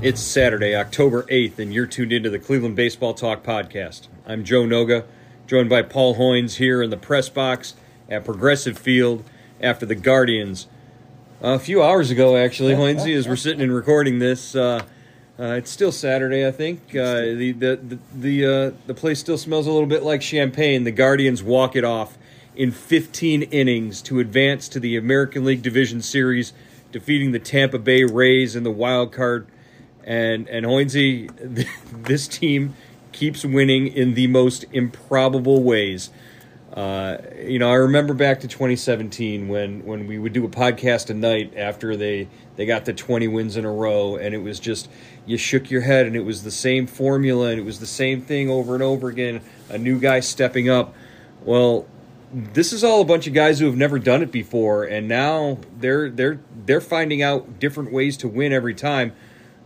It's Saturday, October 8th, and you're tuned into the Cleveland Baseball Talk podcast. I'm Joe Noga, joined by Paul Hoynes here in the press box at Progressive Field after the Guardians. a few hours ago, actually, Hoynes, as we're sitting and recording this, uh, uh, it's still Saturday, I think. Uh, the the the the, uh, the place still smells a little bit like champagne. The Guardians walk it off in 15 innings to advance to the American League Division Series, defeating the Tampa Bay Rays in the wild card and and Hoynesy, this team keeps winning in the most improbable ways. Uh, you know, I remember back to 2017 when when we would do a podcast a night after they they got the 20 wins in a row, and it was just you shook your head, and it was the same formula, and it was the same thing over and over again. A new guy stepping up. Well, this is all a bunch of guys who have never done it before, and now they're they're they're finding out different ways to win every time.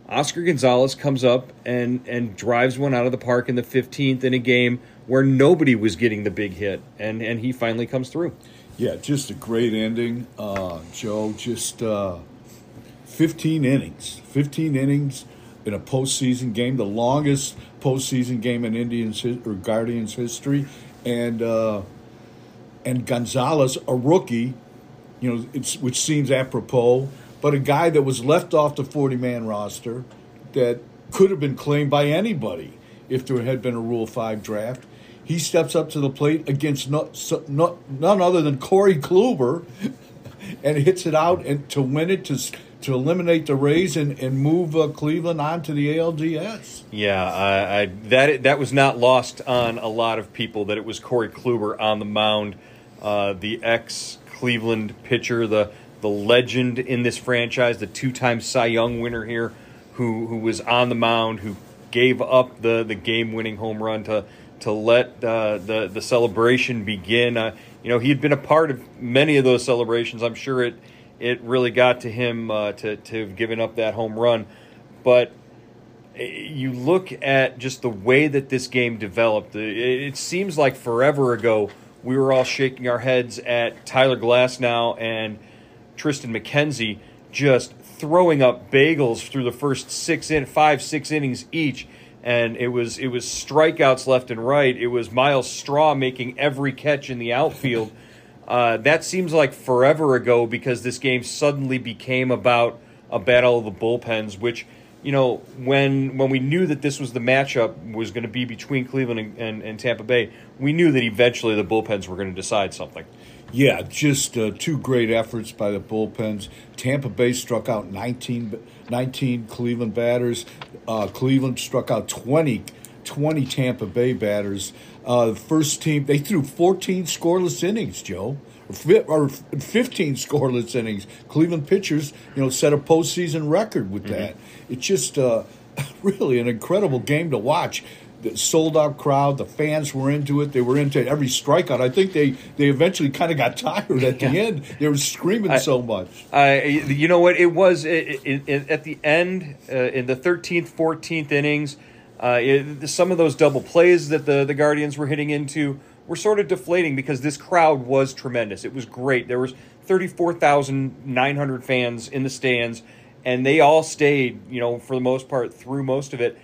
Oscar Gonzalez comes up and and drives one out of the park in the 15th in a game where nobody was getting the big hit, and and he finally comes through. Yeah, just a great ending, uh, Joe. Just uh, 15 innings, 15 innings in a postseason game, the longest postseason game in Indians or Guardians history, and uh, and Gonzalez, a rookie, you know, which seems apropos but a guy that was left off the 40 man roster that could have been claimed by anybody if there had been a Rule 5 draft. He steps up to the plate against not, not, none other than Corey Kluber and hits it out and to win it to to eliminate the Rays and, and move uh, Cleveland on to the ALDS. Yeah, I, I, that that was not lost on a lot of people that it was Corey Kluber on the mound, uh, the ex Cleveland pitcher, the the legend in this franchise, the two-time Cy Young winner here, who who was on the mound, who gave up the the game-winning home run to to let uh, the the celebration begin. Uh, you know, he had been a part of many of those celebrations. I'm sure it it really got to him uh, to to have given up that home run, but eh, you look at just the way that this game developed. It, seems like forever ago we were all shaking our heads at Tyler Glasnow and Triston McKenzie just throwing up bagels through the first six in five six innings each. And it was it was strikeouts left and right. It was Myles Straw making every catch in the outfield. Uh, that seems like forever ago because this game suddenly became about a battle of the bullpens which you know when when we knew that this was the matchup was going to be between Cleveland and, and, and Tampa Bay we knew that eventually the bullpens were going to decide something yeah, just uh, two great efforts by the bullpens. Tampa Bay struck out 19, 19 Cleveland batters. Uh, Cleveland struck out 20, 20 Tampa Bay batters. Uh, the first team, they threw 14 scoreless innings, Joe. Or 15 scoreless innings. Cleveland pitchers, you know, set a postseason record with mm-hmm. that. It's just uh, really an incredible game to watch the sold out crowd. The fans were into it. They were into every strikeout. I think they, they eventually kind of got tired at the yeah. end. They were screaming I, so much. I, you know what? It was it, it, it, at the end uh, in the 13th, 14th innings. Uh, some of those double plays that the, the Guardians were hitting into were sort of deflating because this crowd was tremendous. It was great. There was 34,900 fans in the stands and they all stayed, you know, for the most part through most of it,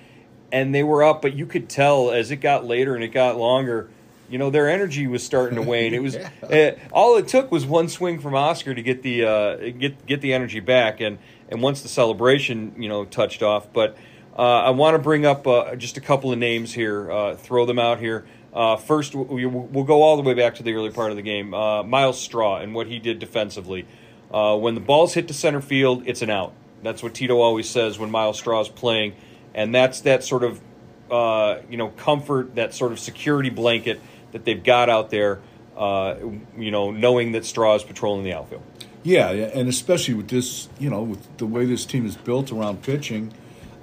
and they were up. But you could tell as it got later and it got longer, you know, their energy was starting to wane. It was yeah. uh, all it took was one swing from Oscar to get the uh, get get the energy back, and and once the celebration, you know, touched off. But uh, I want to bring up uh, just a couple of names here, uh, throw them out here. Uh, first, we, will go all the way back to the early part of the game. Myles Straw and what he did defensively. when the ball's hit to center field, it's an out. That's what Tito always says when Myles Straw is playing, and that's that sort of uh, you know comfort, that sort of security blanket that they've got out there. Uh, you know, knowing that Straw is patrolling the outfield. Yeah, and especially with this, you know, with the way this team is built around pitching,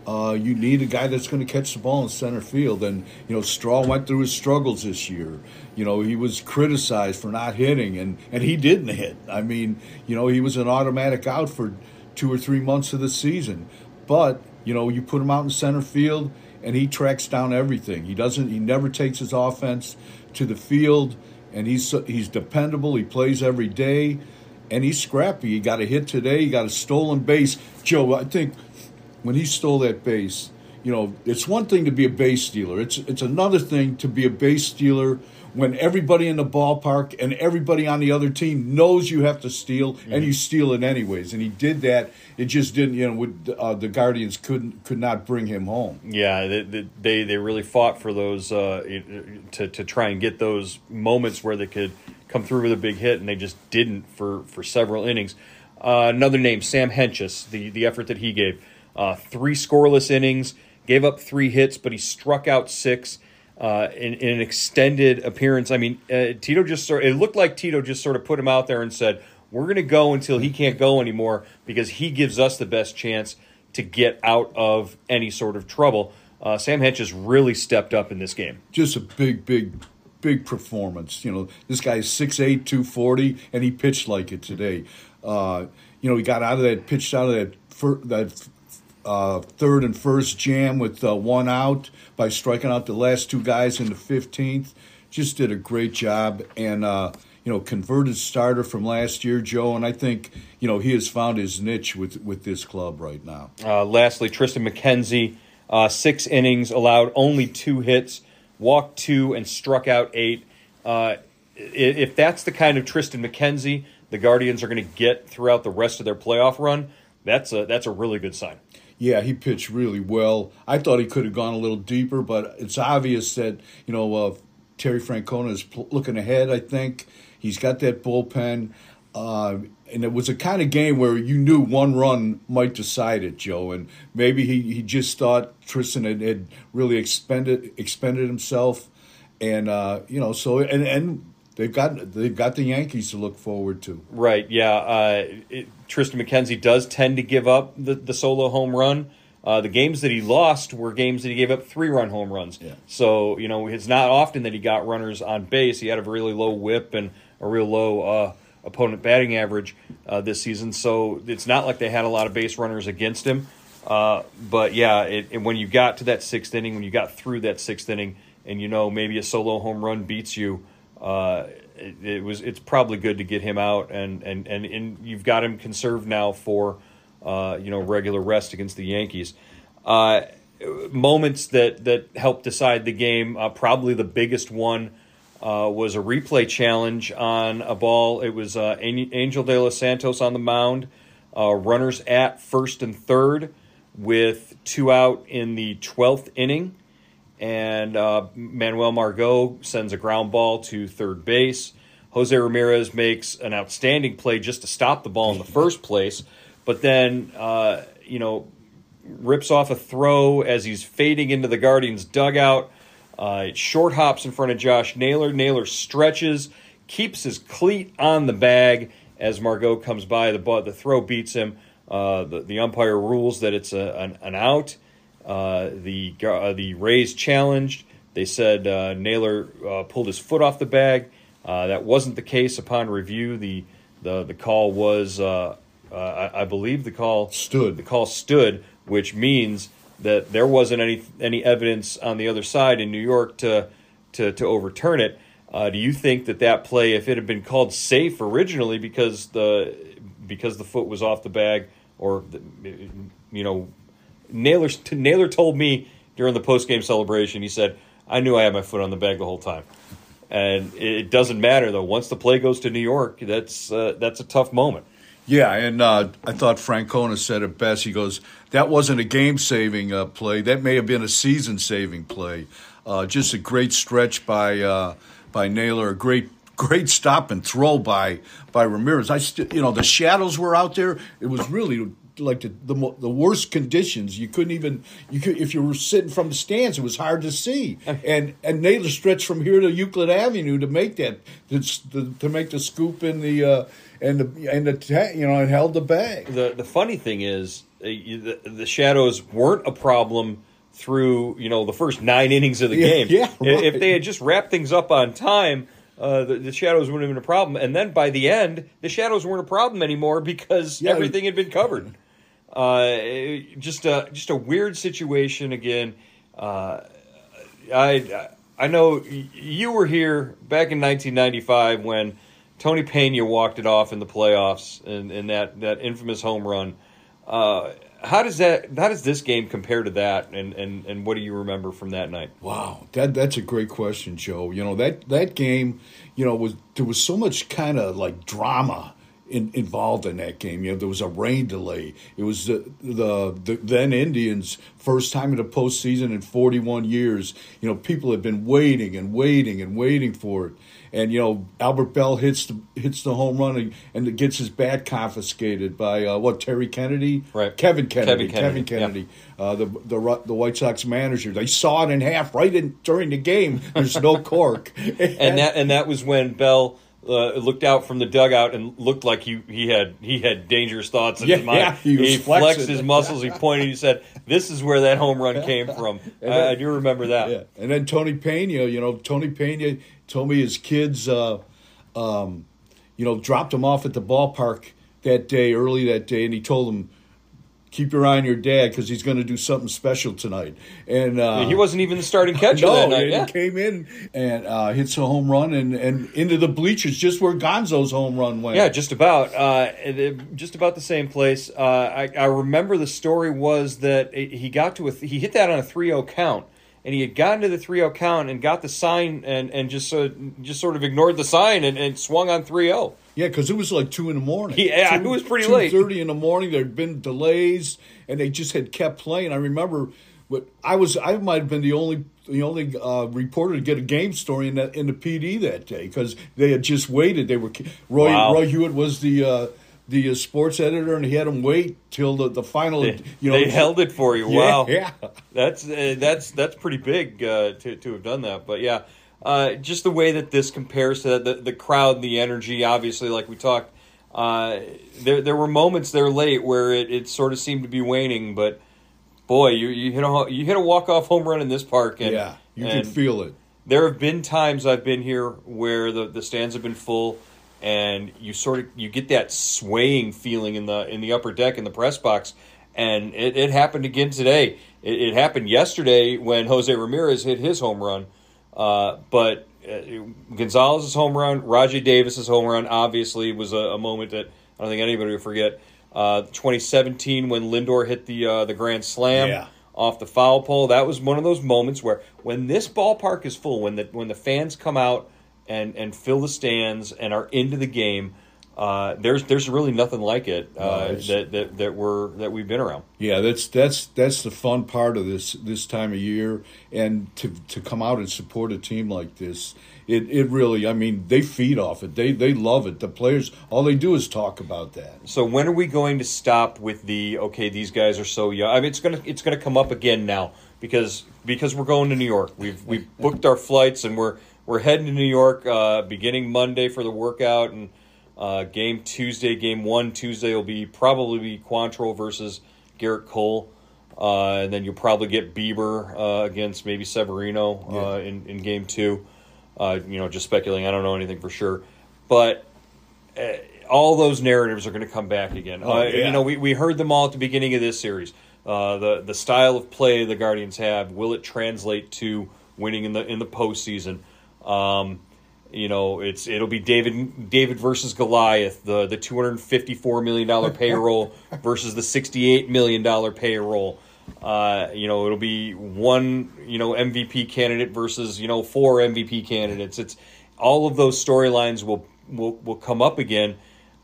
uh, you need a guy that's going to catch the ball in center field. And you know, Straw went through his struggles this year. You know, he was criticized for not hitting, and and he didn't hit. I mean, you know, he was an automatic out for two or three months of the season. But, you know, you put him out in center field and he tracks down everything. He doesn't he never takes his offense to the field and he's he's dependable. He plays every day and he's scrappy. He got a hit today, he got a stolen base. Joe, I think when he stole that base, you know, it's one thing to be a base stealer. It's it's another thing to be a base stealer when everybody in the ballpark and everybody on the other team knows you have to steal mm-hmm. and you steal it anyways. And he did that. It just didn't, you know, would, uh, the Guardians couldn't could not bring him home. Yeah, they they, they really fought for those uh, to to try and get those moments where they could come through with a big hit, and they just didn't for for several innings. Uh, another name, Sam Hentges, the the effort that he gave, uh, three scoreless innings, gave up three hits, but he struck out six uh, in, in, an extended appearance. I mean, uh, Tito just sort. It looked like Tito just sort of put him out there and said, "We're going to go until he can't go anymore because he gives us the best chance to get out of any sort of trouble." Uh, Sam Hentges really stepped up in this game. Just a big, big, big performance. You know, this guy is 6'8", 240, and he pitched like it today. Uh, you know, he got out of that, pitched out of that, that uh, third and first jam with uh, one out by striking out the last two guys in the 15th. Just did a great job and, uh, you know, converted starter from last year, Joe. And I think, you know, he has found his niche with, with this club right now. Uh, lastly, Triston McKenzie, uh, six innings, allowed only two hits, walked two, and struck out eight. Uh, if that's the kind of Triston McKenzie the Guardians are going to get throughout the rest of their playoff run, that's a, that's a really good sign yeah, he pitched really well. I thought he could have gone a little deeper, but it's obvious that you know uh, Terry Francona is pl- looking ahead. I think he's got that bullpen, uh, and it was a kind of game where you knew one run might decide it, Joe. And maybe he, he just thought Triston had, had really expended expended himself, and uh, you know so and and they've got they've got the Yankees to look forward to. Right. Yeah. Uh, it, Triston McKenzie does tend to give up the, the solo home run. Uh, the games that he lost were games that he gave up three run home runs. Yeah. So you know it's not often that he got runners on base. He had a really low WHIP and a real low uh, opponent batting average uh, this season. So it's not like they had a lot of base runners against him. Uh, but yeah, it, when you got to that sixth inning, when you got through that sixth inning, and you know maybe a solo home run beats you uh, it, it, was it's probably good to get him out and and and, and you've got him conserved now for uh, you know regular rest against the Yankees. Uh, moments that that helped decide the game. Uh, probably the biggest one uh, was a replay challenge on a ball. It was Enyel De Los Santos on the mound, runners at first and third with two out in the twelfth inning and uh, Manuel Margot sends a ground ball to third base. Jose Ramirez makes an outstanding play just to stop the ball in the first place, but then uh, you know rips off a throw as he's fading into the Guardians dugout. Uh, short hops in front of Josh Naylor. Naylor stretches, keeps his cleat on the bag as Margot comes by. The the throw beats him. Uh, the, the umpire rules that it's a, an, an out. Uh, the uh, the Rays challenged. They said uh, Naylor uh, pulled his foot off the bag. Uh, that wasn't the case upon review. The the the call was, I, I, believe, the call stood. The call stood, which means that there wasn't any any evidence on the other side in New York to to to overturn it. do you think that that play, if it had been called safe originally because the because the foot was off the bag, or you know, Naylor Naylor told me during the post game celebration. He said, "I knew I had my foot on the bag the whole time." And it doesn't matter though. Once the play goes to New York, that's uh, that's a tough moment. Yeah, and uh, I thought Francona said it best. He goes, "That wasn't a game-saving uh, play. That may have been a season-saving play. Uh, just a great stretch by uh, by Naylor. A great great stop and throw by by Ramirez. I st- you know the shadows were out there. It was really like the, the, the worst conditions. You couldn't even you could if you were sitting from the stands, it was hard to see. And and Naylor stretched from here to Euclid Avenue to make that to, to make the scoop in the uh, and the and the you know and held the bag. The the funny thing is uh, the, the shadows weren't a problem through you know the first nine innings of the Yeah, game. yeah, right. If they had just wrapped things up on time. Uh, the, the shadows wouldn't have been a problem, and then by the end, the shadows weren't a problem anymore because Yeah. everything had been covered. Uh, just a just a weird situation again. Uh, I I know you were here back in 1995 when Tony Pena walked it off in the playoffs and, and that, that infamous home run. Uh, how does that how does this game compare to that and, and, and what do you remember from that night? Wow, that that's a great question, Joe. You know that that game, you know, was there was so much kind of like drama in, involved in that game. You know, there was a rain delay. It was the, the the then Indians' first time in the postseason in 41 years. You know, people had been waiting and waiting and waiting for it. And you know, Albert Belle hits the hits the home run and, and gets his bat confiscated by uh, what Terry Kennedy, Right. Kevin Kennedy, Kevin Kennedy, Kevin Kennedy uh, the the the White Sox manager. They saw it in half right in during the game. There's no cork, And that and that was when Belle uh, looked out from the dugout and looked like he, he had he had dangerous thoughts in Yeah, his mind. yeah, he was flexed flexing. his muscles. He pointed. He said, "This is where that home run came from." And I, I do remember that. Yeah, and then Tony Pena, you know, Tony Pena told me his kids, uh, um, you know, dropped him off at the ballpark that day, early that day, and he told them, "Keep your eye on your dad because he's going to do something special tonight." And uh, He wasn't even the starting catcher no, that night. Yeah. he came in and uh, hits a home run and, and into the bleachers, just where Gonzo's home run went. Yeah, just about. Uh, just about the same place. Uh, I, I remember the story was that he got to a he hit that on a 3-0 count, and he had gotten to the 3-0 count and got the sign and and just uh, just sort of ignored the sign and, and swung on oh. 3-0. Yeah, because it was like two in the morning. Yeah, it was pretty late. Two thirty in the morning. There had been delays, and they just had kept playing. I remember, but I was I might have been the only the only uh, reporter to get a game story in that in the PD that day because they had just waited. They were Roy Wow. Roy Hewitt was the. Uh, the uh, sports editor, and he had them wait till the, the final. They, you know, they held it for you. Yeah, Wow, yeah. that's uh, that's that's pretty big uh, to to have done that. But yeah, uh, just the way that this compares to the the crowd, the energy. Obviously, like we talked, uh, there there were moments there late where it, it sort of seemed to be waning. But boy, you you hit a you hit a walk off home run in this park, and yeah, you and can feel it. there have been times I've been here where the, the stands have been full and you sort of you get that swaying feeling in the in the upper deck in the press box and it, it happened again today. It, it happened yesterday when Jose Ramirez hit his home run. Uh, but uh, Gonzalez's home run, Rajai Davis's home run, obviously was a, a moment that I don't think anybody will forget. Uh, 2017 when Lindor hit the uh, the grand slam Yeah. off the foul pole. That was one of those moments where when this ballpark is full, when the when the fans come out and and fill the stands and are into the game, uh, there's there's really nothing like it uh, that, that that we're that we've been around. Yeah, that's that's that's the fun part of this this time of year, and to to come out and support a team like this, it it really, I mean, they feed off it. They they love it. The players, all they do is talk about that. So when are we going to stop with the okay? These guys are so young. I mean, it's gonna it's gonna come up again now because because we're going to New York. We've we've booked our flights and we're we're heading to New York uh, beginning Monday for the workout and uh, game Tuesday. Game one Tuesday will be probably be Quantrill versus Gerrit Cole. Uh, and then you'll probably get Bieber uh, against maybe Severino uh, in, in game two. Uh, you know, just speculating. I don't know anything for sure. But uh, all those narratives are going to come back again. Oh, uh, yeah. You know, we, we heard them all at the beginning of this series. Uh, the the style of play the Guardians have will it translate to winning in the in the postseason? Um, you know, it's it'll be David David versus Goliath, the the two hundred fifty four million dollar payroll versus the sixty eight million dollar payroll. Uh, you know, it'll be one you know MVP candidate versus you know four MVP candidates. It's all of those storylines will will will come up again.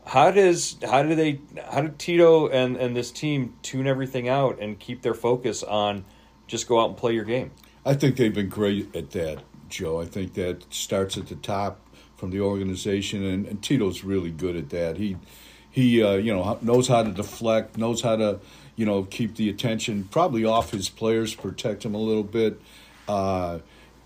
How does how do they how did Tito and and this team tune everything out and keep their focus on just go out and play your game? I think they've been great at that, Joe. I think that starts at the top from the organization, and, and Tito's really good at that. He he uh, you know knows how to deflect, knows how to you know keep the attention probably off his players, protect them a little bit. Uh,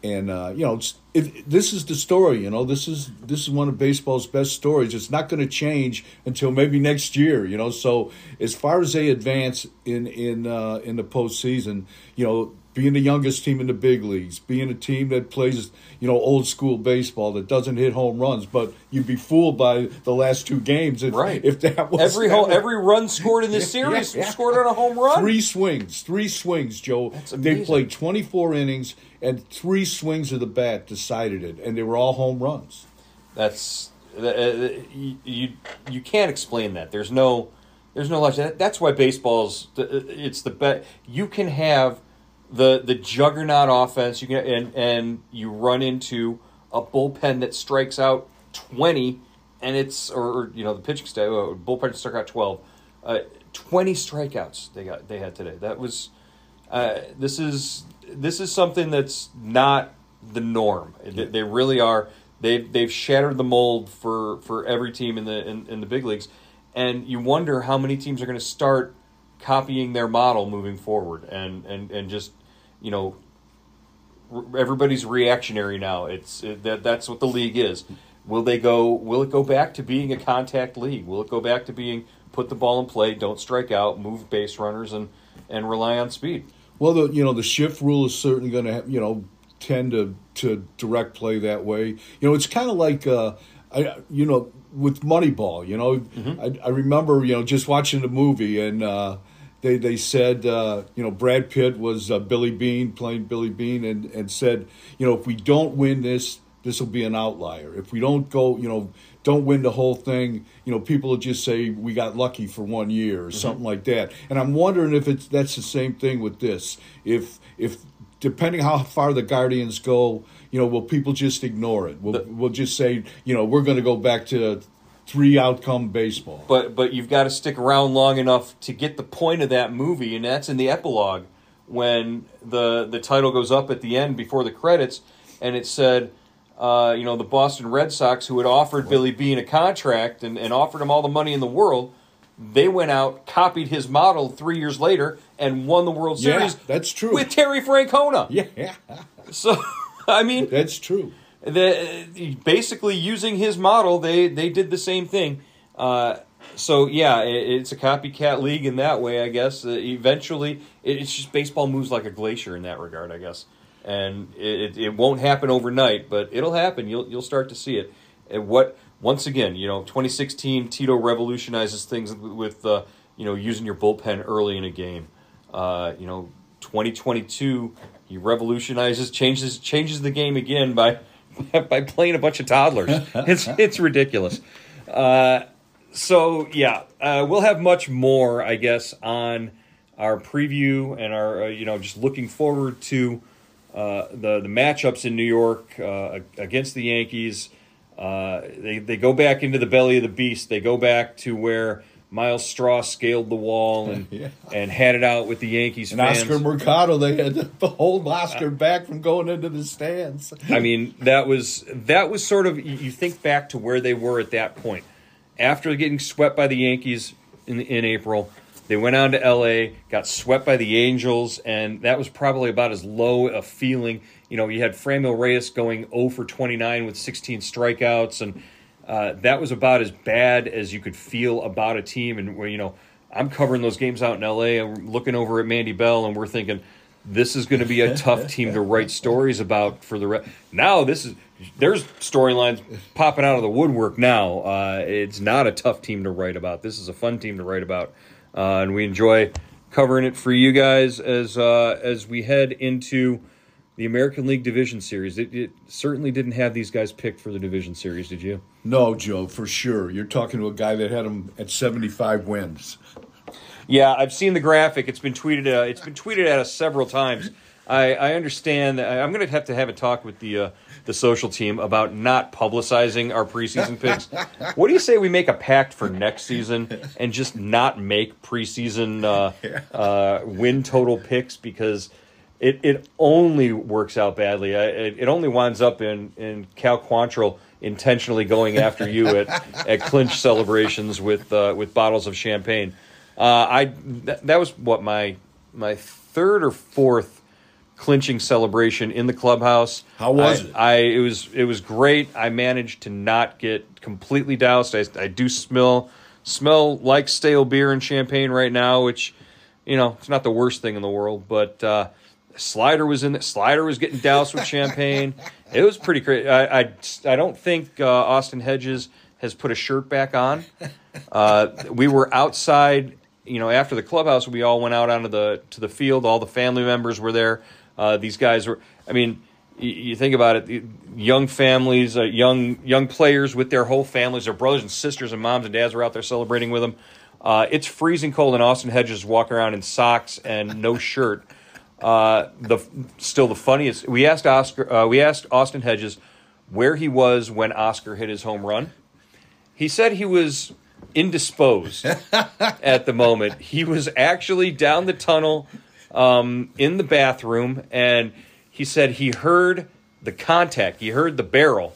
and uh, you know, it, this is the story. You know, this is this is one of baseball's best stories. It's not going to change until maybe next year. You know, so as far as they advance in in uh, in the postseason, you know, being the youngest team in the big leagues, being a team that plays, you know, old school baseball that doesn't hit home runs, but you'd be fooled by the last two games if, right. if that was every home, every run scored in this series yeah, yeah. scored on a home run. Three swings, three swings, Joe. They played twenty four innings and three swings of the bat decided it, and they were all home runs. That's uh, uh you you can't explain that. There's no there's no logic. That's why baseball's uh, it's the best. You can have the the juggernaut offense. You can and and you run into a bullpen that strikes out twenty, and it's or, you know the pitching staff uh, bullpen struck out twelve. Uh, twenty strikeouts they got they had today. That was uh, this is this is something that's not the norm. They, they really are. They've they've shattered the mold for, for every team in the in, in the big leagues, and you wonder how many teams are going to start copying their model moving forward, and and and just you know everybody's reactionary now. It's it, that that's what the league is. Will they go? Will it go back to being a contact league? Will it go back to being put the ball in play, don't strike out, move base runners, and and rely on speed? Well, the you know the shift rule is certainly going to you know tend to to direct play that way. You know, it's kind of like uh, I you know with Moneyball. You know, mm-hmm. I, I remember you know just watching the movie and. Uh, they they said uh, you know Brad Pitt was uh, Billy Beane playing Billy Beane and and said you know if we don't win this this will be an outlier. If we don't go you know don't win the whole thing you know people will just say we got lucky for one year or mm-hmm. something like that. And I'm wondering if it's that's the same thing with this. If if depending how far the Guardians go you know will people just ignore it? We'll, the, we'll just say you know we're going to go back to three outcome baseball. But but you've got to stick around long enough to get the point of that movie, and that's in the epilogue when the the title goes up at the end before the credits, and it said. Uh, you know the Boston Red Sox, who had offered Billy Beane a contract and, and offered him all the money in the world, they went out, copied his model three years later, and won the World Series. Yeah, that's true. With Terry Francona. Yeah. so, I mean, that's true the, basically using his model, they they did the same thing. Uh, so yeah, it, it's a copycat league in that way, I guess. Uh, eventually, it, it's just baseball moves like a glacier in that regard, I guess. And it, it won't happen overnight, but it'll happen. You'll you'll start to see it. And what once again, you know, 2016 Tito revolutionizes things with uh, you know using your bullpen early in a game. Uh, you know, 2022 he revolutionizes changes changes the game again by by playing a bunch of toddlers. it's it's ridiculous. Uh, so yeah, uh, we'll have much more, I guess, on our preview and our uh, you know just looking forward to uh, the the matchups in New York uh, against the Yankees. Uh, they they go back into the belly of the beast. They go back to where Myles Straw scaled the wall and yeah. and had it out with the Yankees and fans. Oscar Mercado, they had to hold Oscar uh, back from going into the stands. I mean, that was that was sort of you think back to where they were at that point after getting swept by the Yankees in in April. They went on to LA, got swept by the Angels, and that was probably about as low a feeling. You know, you had Franmil Reyes going 0 for 29 with 16 strikeouts and uh, that was about as bad as you could feel about a team. And where you know, I'm covering those games out in LA. I'm looking over at Mandy Bell, and we're thinking this is going to be a tough team to write stories about for the rest. Now this is there's storylines popping out of the woodwork now. Uh, it's not a tough team to write about. This is a fun team to write about, uh, and we enjoy covering it for you guys as uh, as we head into the American League Division Series. It, it, certainly didn't have these guys picked for the Division Series, did you? No, Joe, for sure. You're talking to a guy that had them at 75 wins. Yeah, I've seen the graphic. It's been tweeted. Uh, it's been tweeted at us several times. I, I understand. That I'm going to have to have a talk with the uh, the social team about not publicizing our preseason picks. what do you say we make a pact for next season and just not make preseason uh, uh, win total picks because it, it only works out badly. I, it, it only winds up in in Cal Quantrill intentionally going after you at, at clinch celebrations with uh, with bottles of champagne. Uh, I th- that was what my my third or fourth clinching celebration in the clubhouse. How was I, it? I it was it was great. I managed to not get completely doused. I, I do smell smell like stale beer and champagne right now, which you know it's not the worst thing in the world. But uh, Slider was in it. Slider was getting doused with champagne. It was pretty crazy. I, I I don't think uh, Austin Hedges has put a shirt back on. Uh, we were outside. You know, after the clubhouse, we all went out onto the to the field. All the family members were there. Uh, these guys were. I mean, you, you think about it. Young families, uh, young young players with their whole families, their brothers and sisters and moms and dads were out there celebrating with them. Uh, it's freezing cold, and Austin Hedges walking around in socks and no shirt. Uh, the still the funniest. We asked Oscar. Uh, we asked Austin Hedges where he was when Oscar hit his home run. He said he was indisposed at the moment. He was actually down the tunnel um, in the bathroom, and he said he heard the contact. He heard the barrel,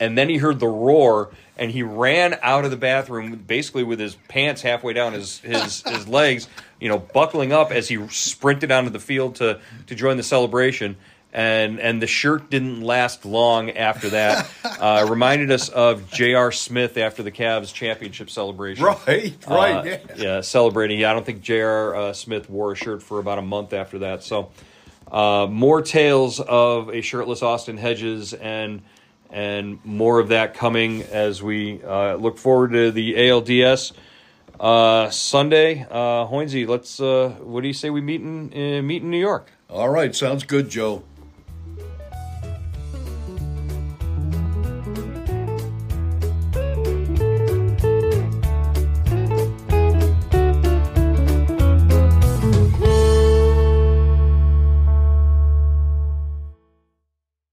and then he heard the roar, and he ran out of the bathroom basically with his pants halfway down his his, his legs, you know, buckling up as he sprinted onto the field to to join the celebration. And and the shirt didn't last long after that. Uh, reminded us of J.R. Smith after the Cavs championship celebration. Right, right, Uh, yeah. yeah, celebrating. Yeah, I don't think J.R. Uh, Smith wore a shirt for about a month after that. So, uh, more tales of a shirtless Austin Hedges and and more of that coming as we uh, look forward to the ALDS uh, Sunday. Uh, Hoynesy, let's. Uh, what do you say we meet in uh, meet in New York? All right, sounds good, Joe.